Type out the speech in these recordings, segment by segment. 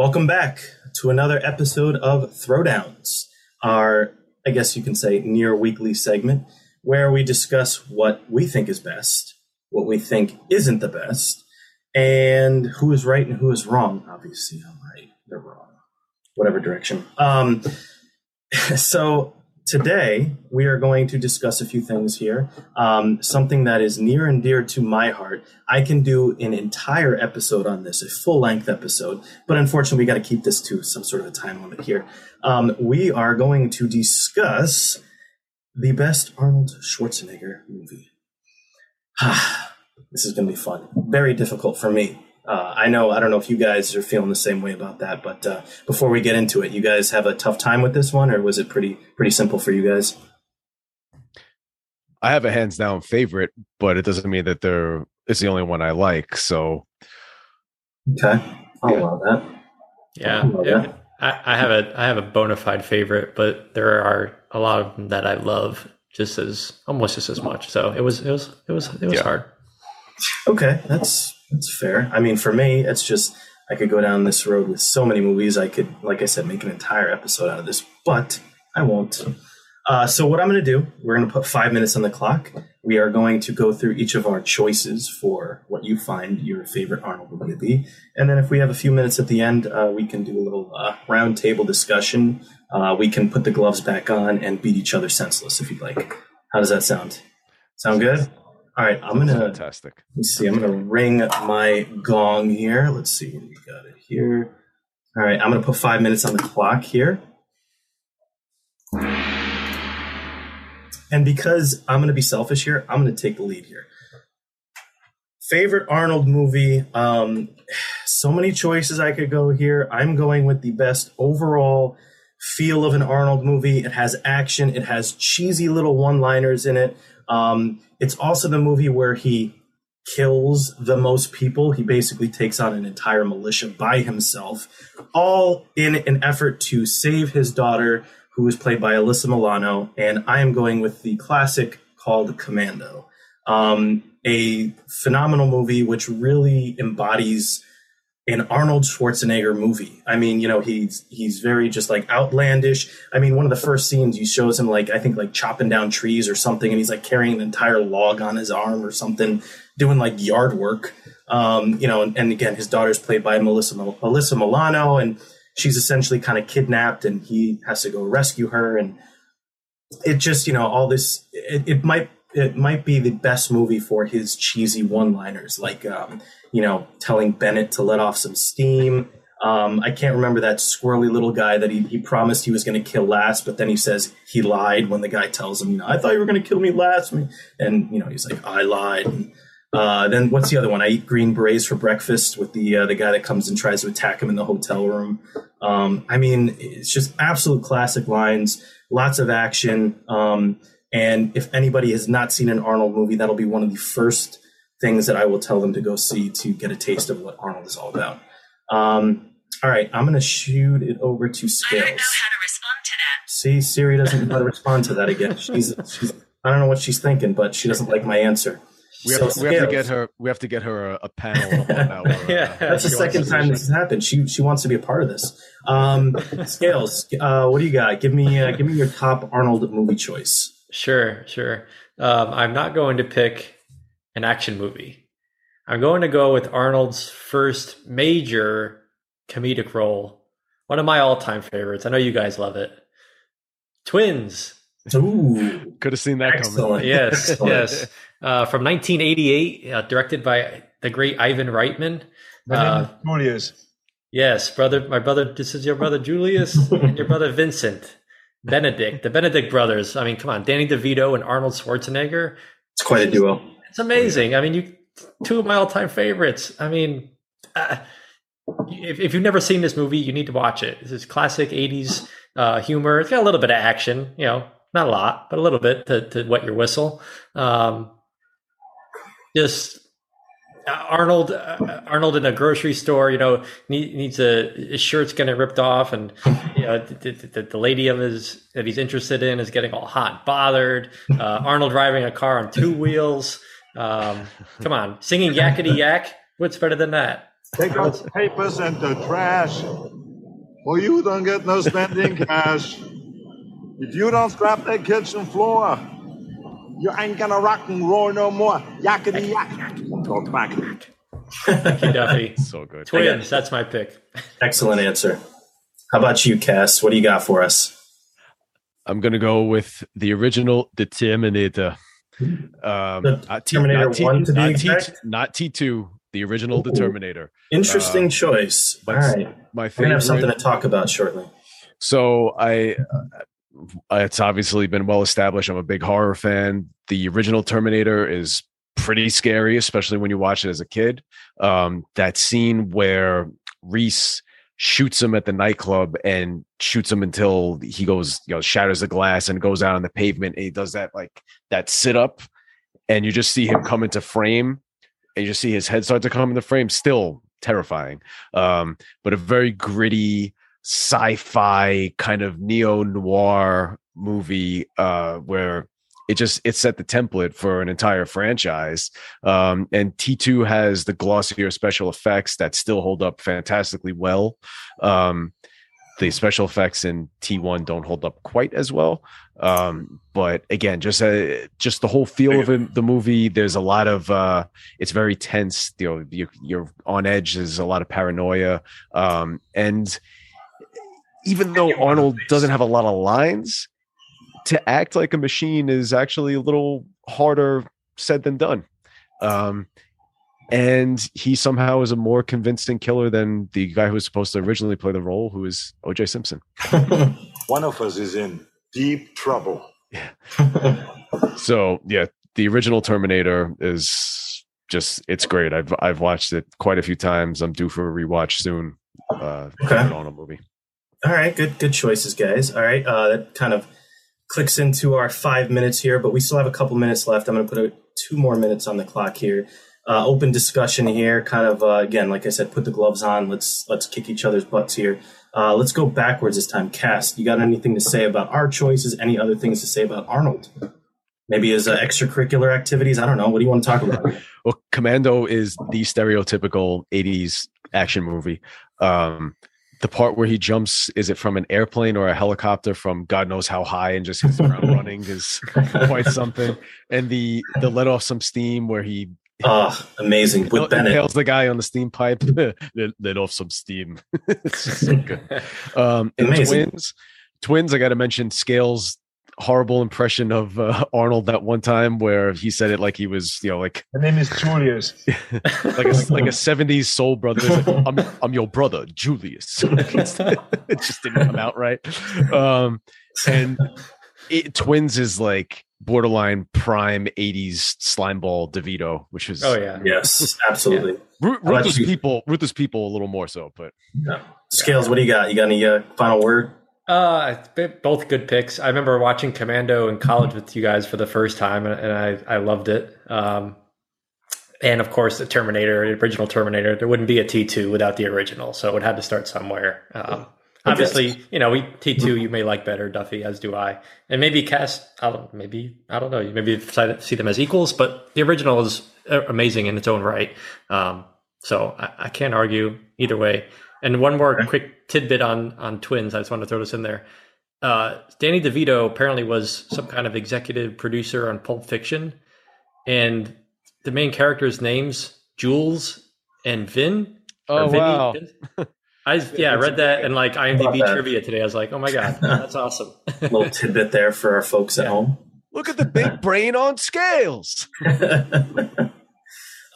Welcome back to another episode of Throwdowns, our, I guess you can say, near weekly segment where we discuss what we think is best, what we think isn't the best, and who is right and who is wrong. Obviously, I'm right, they're wrong, whatever direction. Um, so today we are going to discuss a few things here. Um, something that is near and dear to my heart. I can do an entire episode on this, a full length episode, but unfortunately, we got to keep this to some sort of a time limit here. Um, we are going to discuss the best Arnold Schwarzenegger movie. this is going to be fun. Very difficult for me. Uh, I know. I don't know if you guys are feeling the same way about that. But uh, before we get into it, you guys have a tough time with this one, or was it pretty pretty simple for you guys? I have a hands down favorite, but it doesn't mean that they're it's the only one I like. So okay, I'll allow that. Yeah, allow yeah. That. I, I have a I have a bona fide favorite, but there are a lot of them that I love just as almost just as much. So it was it was it was it was yeah. hard. Okay, that's that's fair. I mean, for me, it's just I could go down this road with so many movies. I could, like I said, make an entire episode out of this, but I won't. Uh, so what I'm going to do, we're going to put five minutes on the clock. We are going to go through each of our choices for what you find your favorite Arnold movie to be, and then if we have a few minutes at the end, uh, we can do a little uh, round table discussion. Uh, we can put the gloves back on and beat each other senseless if you'd like. How does that sound? Sound good? All right, I'm gonna fantastic. Let's see. I'm gonna ring my gong here. Let's see. We got it here. All right, I'm gonna put five minutes on the clock here. And because I'm gonna be selfish here, I'm gonna take the lead here. Favorite Arnold movie? Um, so many choices I could go here. I'm going with the best overall feel of an Arnold movie. It has action. It has cheesy little one-liners in it. Um, it's also the movie where he kills the most people. He basically takes on an entire militia by himself, all in an effort to save his daughter, who is played by Alyssa Milano. And I am going with the classic called Commando. Um, a phenomenal movie which really embodies an Arnold Schwarzenegger movie. I mean, you know, he's he's very just like outlandish. I mean, one of the first scenes he shows him like I think like chopping down trees or something, and he's like carrying an entire log on his arm or something, doing like yard work. Um, you know, and, and again, his daughter's played by Melissa Melissa Milano, and she's essentially kind of kidnapped, and he has to go rescue her, and it just you know all this. It, it might it might be the best movie for his cheesy one-liners, like um, you know, telling Bennett to let off some steam. Um, I can't remember that squirrely little guy that he, he promised he was going to kill last, but then he says he lied when the guy tells him, you know, I thought you were going to kill me last. And, you know, he's like, I lied. And, uh, then what's the other one? I eat green berets for breakfast with the uh, the guy that comes and tries to attack him in the hotel room. Um, I mean, it's just absolute classic lines, lots of action. Um, and if anybody has not seen an Arnold movie, that'll be one of the first things that I will tell them to go see to get a taste of what Arnold is all about. Um, all right, I'm going to shoot it over to Scales. I don't know how to respond to that. See, Siri doesn't know how to respond to that again. She's, she's, I don't know what she's thinking, but she doesn't like my answer. We have, so, we have to get her. We have to get her a, a panel. Our, yeah, that's the second time this has happened. She she wants to be a part of this. Um, Scales, uh, what do you got? Give me uh, give me your top Arnold movie choice. Sure, sure. Um, I'm not going to pick an action movie. I'm going to go with Arnold's first major comedic role. One of my all-time favorites. I know you guys love it. Twins. Ooh, could have seen that Excellent. coming. Yes, yes. Uh, from 1988, uh, directed by the great Ivan Reitman. Uh, Julius. Yes, brother. My brother. This is your brother Julius and your brother Vincent. Benedict, the Benedict brothers. I mean, come on, Danny DeVito and Arnold Schwarzenegger. It's quite a duo. It's amazing. I mean, you two of my all-time favorites. I mean, uh, if, if, you've never seen this movie, you need to watch it. This is classic '80s uh, humor. It's got a little bit of action, you know, not a lot, but a little bit to, to wet your whistle. Um, just Arnold, uh, Arnold in a grocery store, you know, need, needs a his shirt's getting ripped off, and you know, the, the, the, lady of his that he's interested in is getting all hot and bothered. Uh, Arnold driving a car on two wheels. Um, come on, singing yakety yak. What's better than that? Take out the papers and the trash. For you don't get no spending cash. If you don't scrap that kitchen floor, you ain't gonna rock and roll no more. Yakety yak. Go back. Thank you, Duffy. So good. Twins, that's my pick. Excellent answer. How about you, Cass? What do you got for us? I'm gonna go with the original The Terminator. Um, The not T- Terminator not T- 1 to be not T- exact? not T2, the original Ooh. Terminator. Interesting Uh, choice. All let's- right. My We're going to have something to talk about shortly. So I, uh, it's obviously been well established. I'm a big horror fan. The original Terminator is pretty scary, especially when you watch it as a kid. Um, that scene where Reese shoots him at the nightclub and shoots him until he goes, you know, shatters the glass and goes out on the pavement. And he does that like that sit up, and you just see him come into frame, and you just see his head start to come into frame. Still terrifying, um, but a very gritty sci-fi kind of neo noir movie uh, where it just it set the template for an entire franchise. Um, and T2 has the glossier special effects that still hold up fantastically well. Um, the special effects in T1 don't hold up quite as well. Um, but again, just uh, just the whole feel of it, the movie. There's a lot of uh, it's very tense. You know, you, you're on edge. There's a lot of paranoia, um, and even though Arnold doesn't have a lot of lines, to act like a machine is actually a little harder said than done. Um, and he somehow is a more convincing killer than the guy who was supposed to originally play the role, who is O.J. Simpson. One of us is in deep trouble. Yeah. So yeah, the original Terminator is just it's great. I've I've watched it quite a few times. I'm due for a rewatch soon. Uh, Okay. on a movie. All right, good good choices, guys. All right, uh, that kind of clicks into our five minutes here, but we still have a couple minutes left. I'm going to put a, two more minutes on the clock here. Uh, open discussion here. Kind of uh, again, like I said, put the gloves on. Let's let's kick each other's butts here. Uh, let's go backwards this time. Cass, you got anything to say about our choices? Any other things to say about Arnold? Maybe his uh, extracurricular activities. I don't know. What do you want to talk about? Well, Commando is the stereotypical 80s action movie. Um, the part where he jumps, is it from an airplane or a helicopter from God knows how high and just hits the ground running is quite something. And the the let off some steam where he Oh, amazing with Bennett. impales the guy on the steam pipe, let, let off some steam. it's just so good. Um, and Amazing. twins, twins. I got to mention Scales' horrible impression of uh, Arnold that one time where he said it like he was, you know, like The name is Julius. like a like a seventies soul brother. Like, I'm I'm your brother, Julius. it just didn't come out right. Um, and it, twins is like borderline prime '80s slimeball DeVito, which is Oh yeah. yes, absolutely. Ru- How ruthless you? people, ruthless people a little more so, but Scales, what do you got? You got any uh, final word? Uh, both good picks. I remember watching Commando in college with you guys for the first time, and, and I I loved it. Um, and of course, the Terminator, the original Terminator. There wouldn't be a T two without the original, so it had to start somewhere. Um, obviously, you know, we T two you may like better, Duffy, as do I, and maybe Cass. I don't maybe I don't know. You maybe decide- see them as equals, but the original is uh, amazing in its own right. Um, so I, I can't argue either way. And one more Okay. quick tidbit on on twins. I just want to throw this in there. Uh, Danny DeVito apparently was some kind of executive producer on Pulp Fiction, and the main characters' names Jules and Vin. oh Vinny. wow, I yeah, I read that and like About IMDb that. trivia today. I was like, oh my god, that's awesome. little tidbit there for our folks at Yeah. home. look at the big brain on scales.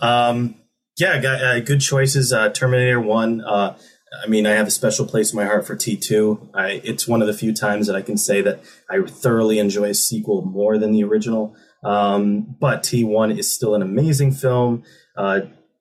um, yeah, got, uh, good choices. Uh, Terminator One. Uh, I mean, I have a special place in my heart for T two. I it's one of the few times that I can say that I thoroughly enjoy a sequel more than the original. Um, but T one is still an amazing film. Uh,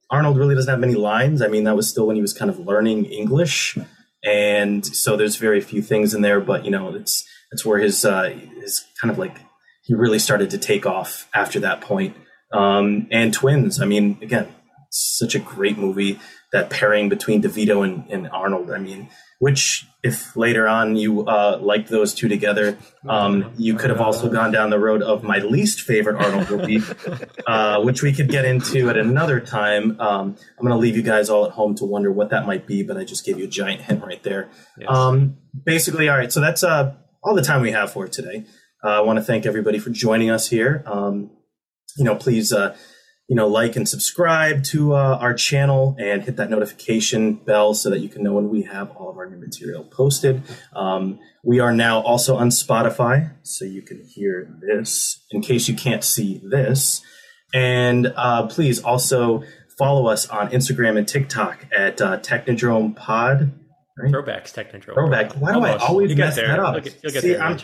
Arnold really doesn't have many lines. I mean, that was still when he was kind of learning English, and so there's very few things in there. But you know, it's it's where his uh, his kind of like he really started to take off after that point. Um, and twins. I mean, again, such a great movie. That pairing between DeVito and, and Arnold. I mean, which if later on you uh, liked those two together, um, you could have also gone down the road of my least favorite Arnold movie, uh, which we could get into at another time. Um, I'm going to leave you guys all at home to wonder what that might be, but I just gave you a giant hint right there. Yes. Um, basically, all right. So that's uh, all the time we have for today. Uh, I want to thank everybody for joining us here. Um, you know, please, uh, you know, like and subscribe to uh, our channel and hit that notification bell so that you can know when we have all of our new material posted. Um, we are now also on Spotify, so you can hear this in case you can't see this. And uh, please also follow us on Instagram and TikTok at uh, Technodrome Pod. Throwbacks, Technodrome. Throwback. Why do I always get mess there. that up? You'll get, you'll get See, there I'm-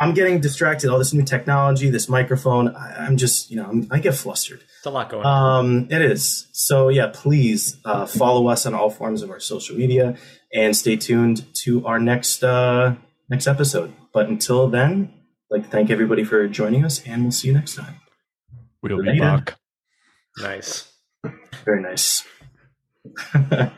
I'm getting distracted. All this new technology, this microphone. I, I'm just, you know, I'm, I get flustered. It's a lot going on. Um, it is. So yeah, please uh, follow us on all forms of our social media and stay tuned to our next uh, next episode. But until then, I'd like to thank everybody for joining us, and we'll see you next time. We'll be back. nice. Very nice.